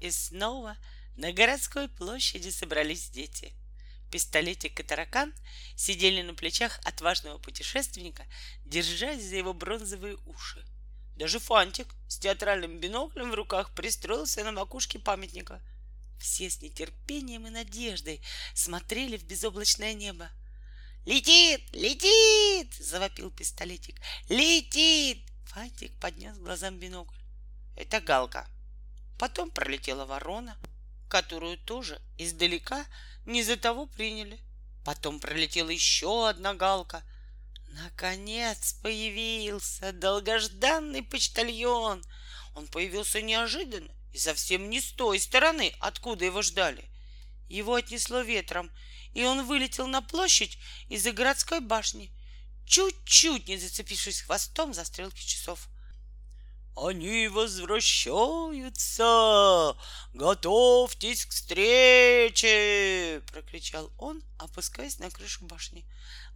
И снова на городской площади собрались дети. Пистолетик и таракан сидели на плечах отважного путешественника, держась за его бронзовые уши. Даже Фантик с театральным биноклем в руках пристроился на макушке памятника. Все с нетерпением и надеждой смотрели в безоблачное небо. «Летит! Летит!» — завопил пистолетик. «Летит!» Фантик поднес глазам бинокль. «Это галка». Потом пролетела ворона, которую тоже издалека не за того приняли. Потом пролетела еще одна галка. Наконец появился долгожданный почтальон. Он появился неожиданно и совсем не с той стороны, откуда его ждали. Его отнесло ветром, и он вылетел на площадь из-за городской башни, чуть-чуть не зацепившись хвостом за стрелки часов. Они возвращаются! Готовьтесь к встрече! Прокричал он, опускаясь на крышу башни.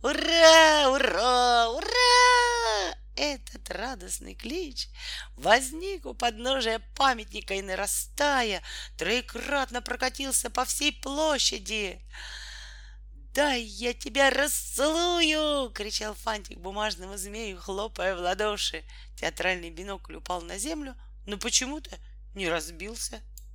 Ура! Ура! Ура! Этот радостный клич возник у подножия памятника и, нарастая, троекратно прокатился по всей площади. «Дай я тебя расцелую!» — кричал Фантик бумажному змею, хлопая в ладоши. Театральный бинокль упал на землю, но почему-то не разбился.